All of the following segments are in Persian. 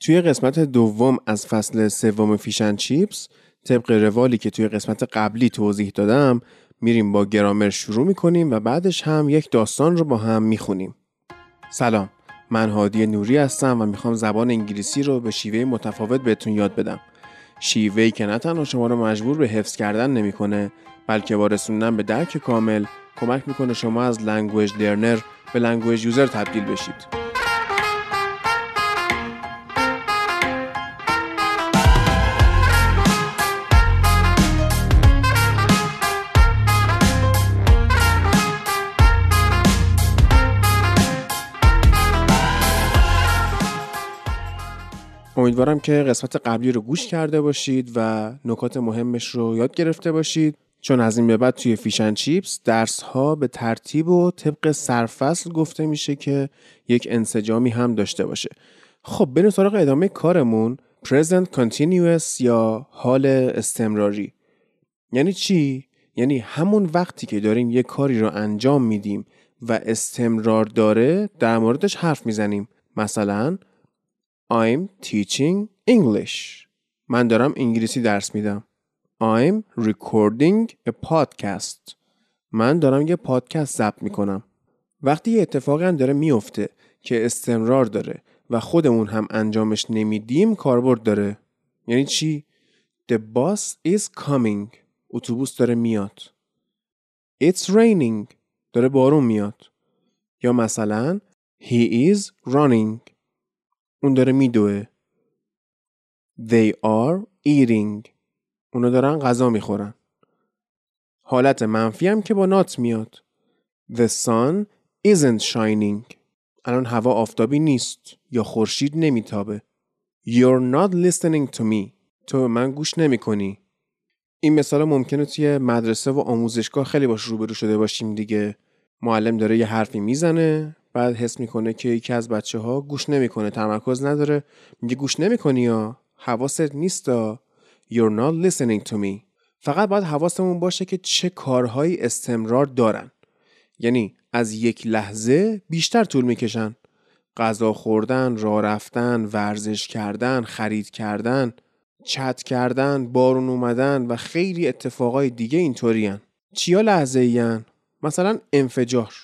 توی قسمت دوم از فصل سوم Fish and Chips طبق روالی که توی قسمت قبلی توضیح دادم میریم با گرامر شروع می‌کنیم و بعدش هم یک داستان رو با هم می‌خونیم. سلام من هادی نوری هستم و می‌خوام زبان انگلیسی رو به شیوه متفاوت بهتون یاد بدم. شیوه‌ای که نه تنها شما رو مجبور به حفظ کردن نمی‌کنه بلکه با رسوندن به درک کامل کمک می‌کنه شما از language learner به language user تبدیل بشید. امیدوارم که قسمت قبلی رو گوش کرده باشید و نکات مهمش رو یاد گرفته باشید. چون از این به بعد توی فیشن چیپس درس ها به ترتیب و طبق سرفصل گفته میشه که یک انسجامی هم داشته باشه. خب بریم سراغ ادامه کارمون. Present continuous یا حال استمراری. یعنی چی؟ یعنی همون وقتی که داریم یه کاری رو انجام میدیم و استمرار داره در موردش حرف می‌زنیم. مثلا I'm teaching English. من دارم انگلیسی درس میدم. I'm recording a podcast. من دارم یه پادکست ضبط می‌کنم. وقتی یه اتفاقی داره میفته که استمرار داره و خودمون هم انجامش نمیدیم کاربرد داره. یعنی چی؟ The bus is coming. اتوبوس داره میاد. It's raining. داره بارون میاد. یا مثلا He is running. اون داره میدوه. They are eating. اونا دارن غذا می‌خورن. حالت منفی هم که با نات میاد. The sun isn't shining. الان هوا آفتابی نیست یا خورشید نمیتابه. You're not listening to me. تو من گوش نمی کنی این مثال ممکنه توی مدرسه و آموزشگاه خیلی باش روبرو شده باشیم دیگه. معلم داره یه حرفی می‌زنه. بعد حس می‌کنه که یکی از بچه ها گوش نمی‌کنه تمرکز نداره. میگه گوش نمی‌کنی یا؟ حواست نیست You're not listening to me. فقط باید حواسمون باشه که چه کارهایی استمرار دارن. یعنی از یک لحظه بیشتر طول می‌کشن. غذا خوردن، راه رفتن، ورزش کردن، خرید کردن، چت کردن، بارون اومدن و خیلی اتفاقای دیگه اینطوری چیا لحظه این؟ مثلا انفجار،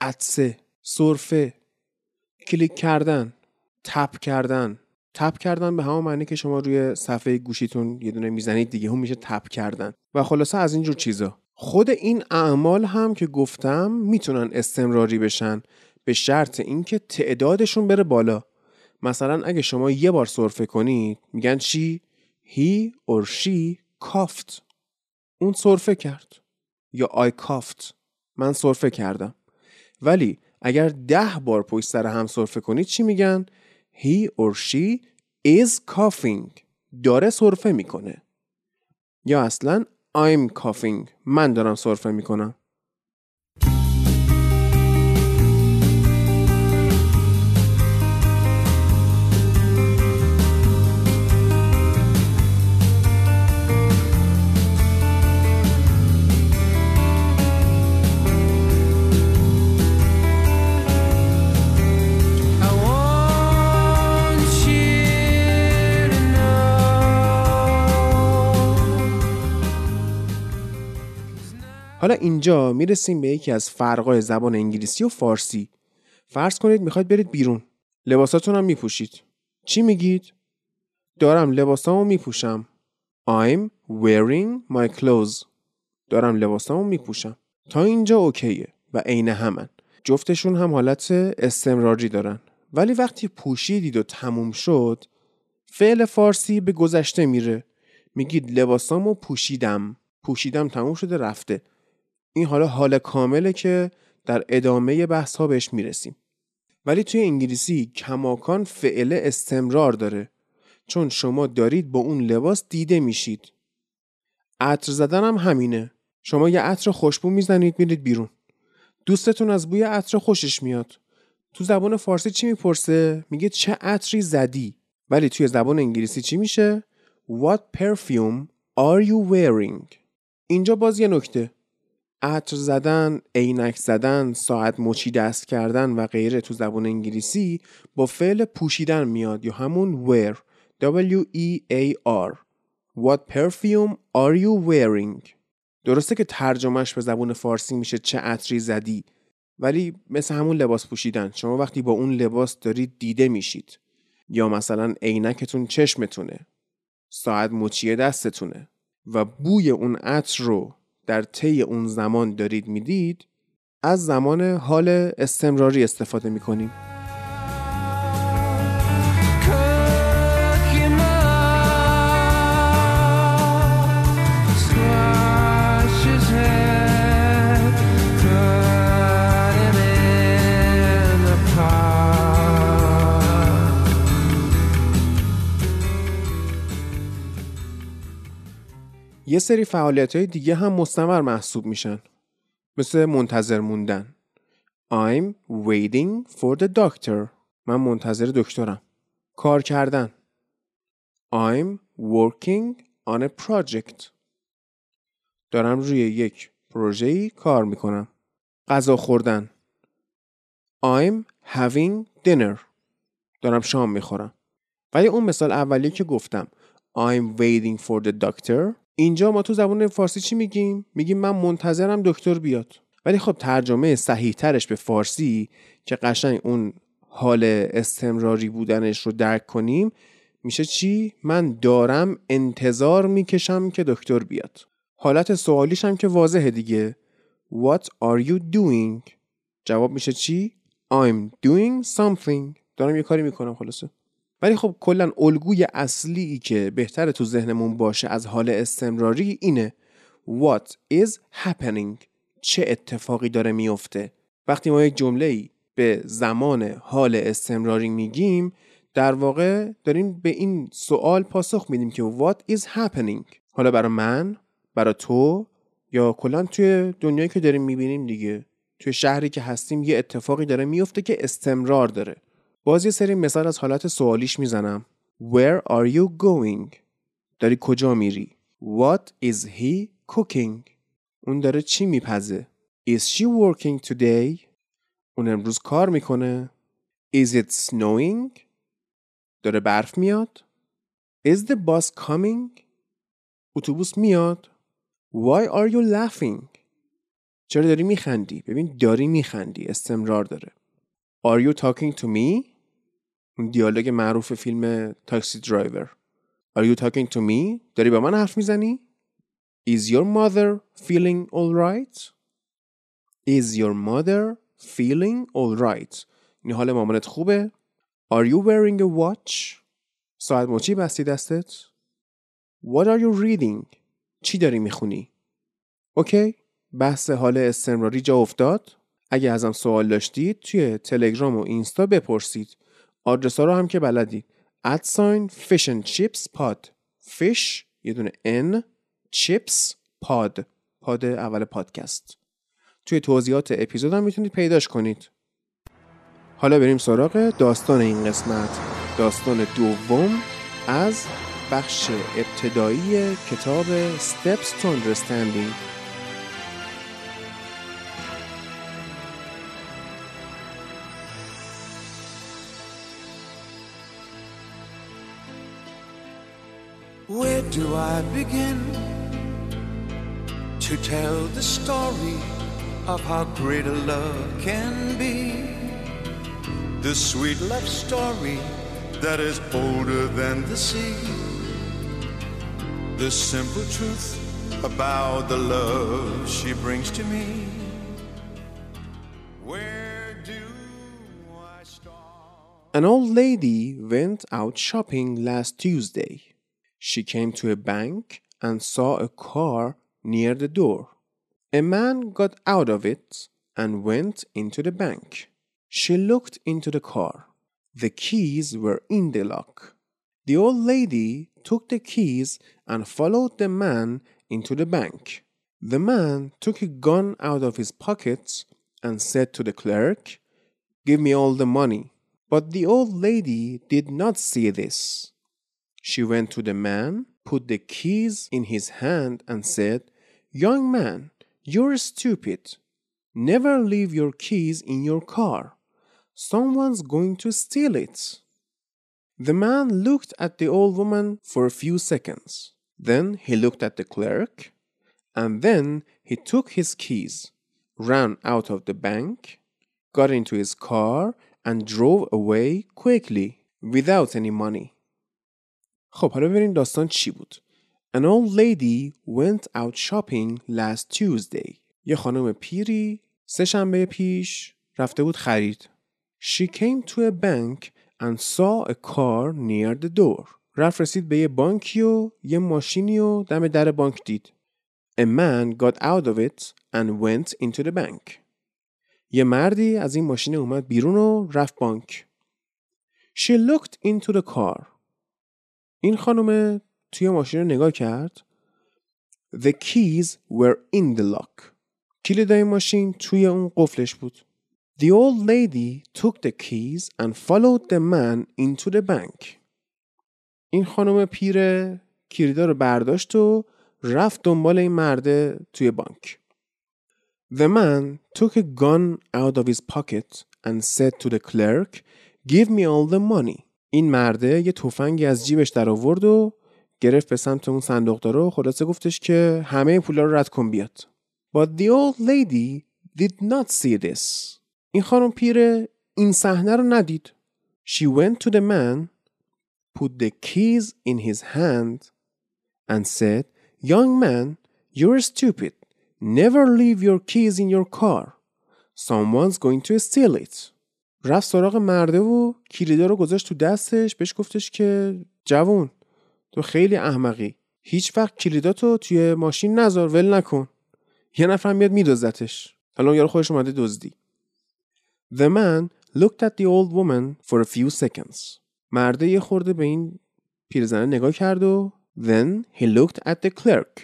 عدسه، سرفه کلیک کردن تپ کردن. تپ کردن به همون معنی که شما روی صفحه گوشیتون یه دونه می‌زنید دیگه هم میشه تپ کردن. و خلاصه از اینجور چیزا. خود این اعمال هم که گفتم می‌تونن استمراری بشن به شرط اینکه تعدادشون بره بالا. مثلا اگه شما یه بار سرفه کنید میگن چی he or she coughed. اون سرفه کرد. یا I coughed. من سرفه کردم. ولی اگر ده بار پشت سر هم سرفه کنید چی میگن؟ He or she is coughing. داره سرفه می‌کنه. یا اصلا I'm coughing. من دارم سرفه می‌کنم. حالا اینجا می‌رسیم به یکی از فرقای زبان انگلیسی و فارسی. فرض کنید می‌خواید برید بیرون. لباساتون هم میپوشید. چی میگید؟ دارم لباسامو میپوشم. I'm wearing my clothes. دارم لباسامو میپوشم. تا اینجا اوکیه و عین همن. جفتشون هم حالت استمراری دارن. ولی وقتی پوشیدید و تموم شد فعل فارسی به گذشته میره. میگید لباسامو پوشیدم. پوشیدم تموم شده رفته. این حالا حال کامله که در ادامه بحث ها بهش می‌رسیم. ولی توی انگلیسی کماکان فعل استمرار داره. چون شما دارید با اون لباس دیده میشید. عطر زدن هم همینه. شما یه عطر خوشبو می‌زنید میرید بیرون. دوستتون از بوی عطر خوشش میاد. تو زبان فارسی چی می‌پرسه؟ میگه چه عطری زدی؟ ولی توی زبان انگلیسی چی میشه؟ What perfume are you wearing? اینجا باز یه نکته. عطر زدن، عینک زدن، ساعت مچی دست کردن و غیره تو زبان انگلیسی با فعل پوشیدن میاد یا همون wear W-E-A-R What perfume are you wearing؟ درسته که ترجمهش به زبون فارسی میشه چه عطری زدی ولی مثل همون لباس پوشیدن. شما وقتی با اون لباس دارید دیده میشید. یا مثلا عینکتون چشمتونه ساعت مچیه دستتونه و بوی اون عطر رو در طی اون زمان دارید می‌دید از زمان حال استمراری استفاده می‌کنیم. یه سری فعالیت های دیگه هم مستمر محسوب میشن. مثل منتظر موندن. I'm waiting for the doctor. من منتظر دکترم. کار کردن. I'm working on a project. دارم روی یک پروژه‌ای کار می‌کنم. غذا خوردن. I'm having dinner. دارم شام می‌خورم. ولی اون مثال اولی که گفتم. I'm waiting for the doctor. اینجا ما تو زبان فارسی چی میگیم؟ میگیم من منتظرم دکتر بیاد ولی خب ترجمه صحیح ترش به فارسی که قشنگ اون حال استمراری بودنش رو درک کنیم میشه چی؟ من دارم انتظار می‌کشم که دکتر بیاد حالت سوالیش هم که واضحه دیگه What are you doing؟ جواب میشه چی؟ I'm doing something دارم یه کاری می‌کنم خلاصه ولی خب کلا الگوی اصلی که بهتره تو ذهنمون باشه از حال استمراری اینه. What is happening? چه اتفاقی داره میفته وقتی ما یک جمله ای به زمان حال استمراری میگیم در واقع داریم به این سوال پاسخ میدیم که What is happening? حالا برای من برای تو یا کلا توی دنیایی که داریم می‌بینیم دیگه. توی شهری که هستیم یه اتفاقی داره میفته که استمرار داره. باز یه سری مثال از حالت سوالیش می‌زنم Where are you going؟ داری کجا میری؟ What is he cooking؟ اون داره چی میپزه؟ Is she working today؟ اون امروز کار می‌کنه؟ Is it snowing؟ داره برف میاد؟ Is the bus coming؟ اتوبوس میاد؟ Why are you laughing؟ چرا داری میخندی؟ ببین داری میخندی استمرار داره Are you talking to me؟ اون دیالوگ معروف فیلم تاکسی درایور Are you talking to me؟ داری با من حرف می‌زنی؟ Is your mother feeling alright? Is your mother feeling alright? این حال مامانت خوبه؟ Are you wearing a watch? ساعت مچی بستی دستت؟ What are you reading? چی داری می‌خونی؟ اوکی؟ بحث حال استمراری جا افتاد؟ اگه ازم سوال داشتید توی تلگرام و اینستا بپرسید آدرس ها رو هم که بلدید ادساین فیش and چیپس پاد. فیش یه دونه ان چیپس پاد. پاد اول پادکست. توی توضیحات اپیزود هم می‌تونید پیداش کنید. حالا بریم سراغ داستان این قسمت. داستان دوم از بخش ابتدایی کتاب Steps to Understanding. Where do I begin to tell the story of how great a love can be? The sweet love story that is older than the sea. The simple truth about the love she brings to me. Where do I start? An old lady went out shopping last Tuesday. She came to a bank and saw a car near the door. A man got out of it and went into the bank. She looked into the car. The keys were in the lock. The old lady took the keys and followed the man into the bank. The man took a gun out of his pocket and said to the clerk, Give me all the money. But the old lady did not see this. She went to the man, put the keys in his hand, and said, Young man, You're stupid. Never leave your keys in your car. Someone's going to steal it. The man looked at the old woman for a few seconds. Then he looked at the clerk. And then he took his keys, ran out of the bank, got into his car, and drove away quickly without any money. خب حالا ببینیم داستان چی بود. An old lady went out shopping last Tuesday. یه خانم پیری سه شنبه پیش رفته بود خرید. She came to a bank and saw a car near the door. رفت رسید به یه بانکی و یه ماشینی و دم در بانک دید. A man got out of it and went into the bank. یه مردی از این ماشین اومد بیرون و رفت بانک. She looked into the car. این خانم توی ماشین رو نگاه کرد. The keys were in the lock. کلیدای ماشین توی اون قفلش بود. The old lady took the keys and followed the man into the bank. این خانم پیر کلیدا رو برداشت و رفت دنبال این مرده توی بانک. The man took a gun out of his pocket and said to the clerk, Give me all the money. این مرده یه تفنگی از جیبش در آورد و گرفت به سمت اون صندوق و خلاصه گفتش که همه پولا رو رد کن بیاد. But the old lady did not see this. این خانم پیر این صحنه رو ندید. She went to the man, put the keys in his hand and said, Young man, you're stupid. Never leave your keys in your car. Someone's going to steal it. رفت سراغ مرده و کلیدا رو گذاشت تو دستش. بهش گفتش که جوون تو خیلی احمقی. هیچ وقت کلیداتو توی ماشین نذار ول نکن. یه نفر میاد میدزدتش الان یارو خودش اومده دزدی. The man looked at the old woman for a few seconds. مرده یه خورده به این پیرزنه نگاه کرد و Then he looked at the clerk.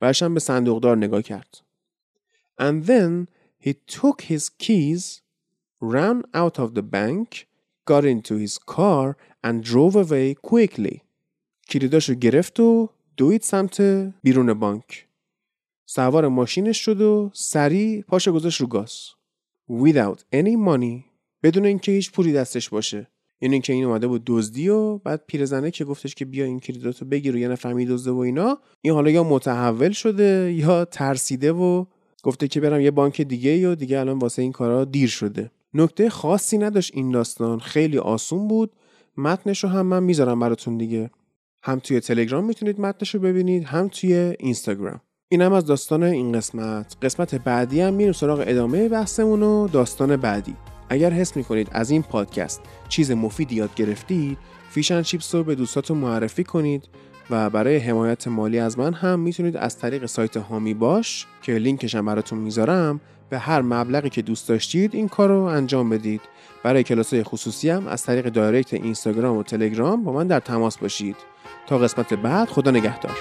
برشم به صندوقدار نگاه کرد. And then he took his keys ran out of the bank got into his car and drove away quickly. کلیداشو گرفت و دوید سمت بیرون بانک. سوار ماشینش شد و سریع پاشو گذاشت رو گاز. Without any money. بدون اینکه هیچ پولی دستش باشه. یعنی اینکه این اومده بود دزدی و بعد پیرزنه که گفتش که بیا این کلیداتو بگیر و یه نفر میدزده و اینا این حالا یا متحول شده یا ترسیده و گفته که برم یه بانک دیگه و دیگه الان واسه این کارا دیر شده. نکته خاصی نداشت این داستان. خیلی آسون بود. متنش رو هم من می‌ذارم براتون دیگه. هم توی تلگرام می‌تونید متنش رو ببینید هم توی اینستاگرام. اینم از داستان این قسمت. قسمت بعدی هم میریم سراغ ادامه بحثمون و داستان بعدی. اگر حس می‌کنید از این پادکست چیز مفیدی یاد گرفتید Fish and Chips رو به دوستاتون معرفی کنید و برای حمایت مالی از من هم می‌تونید از طریق سایت حامی باش که لینکش هم براتون می‌ذارم به هر مبلغی که دوست داشتید این کار رو انجام بدید. برای کلاس خصوصی هم از طریق دایرکت اینستاگرام و تلگرام با من در تماس باشید. تا قسمت بعد خدا نگهدار.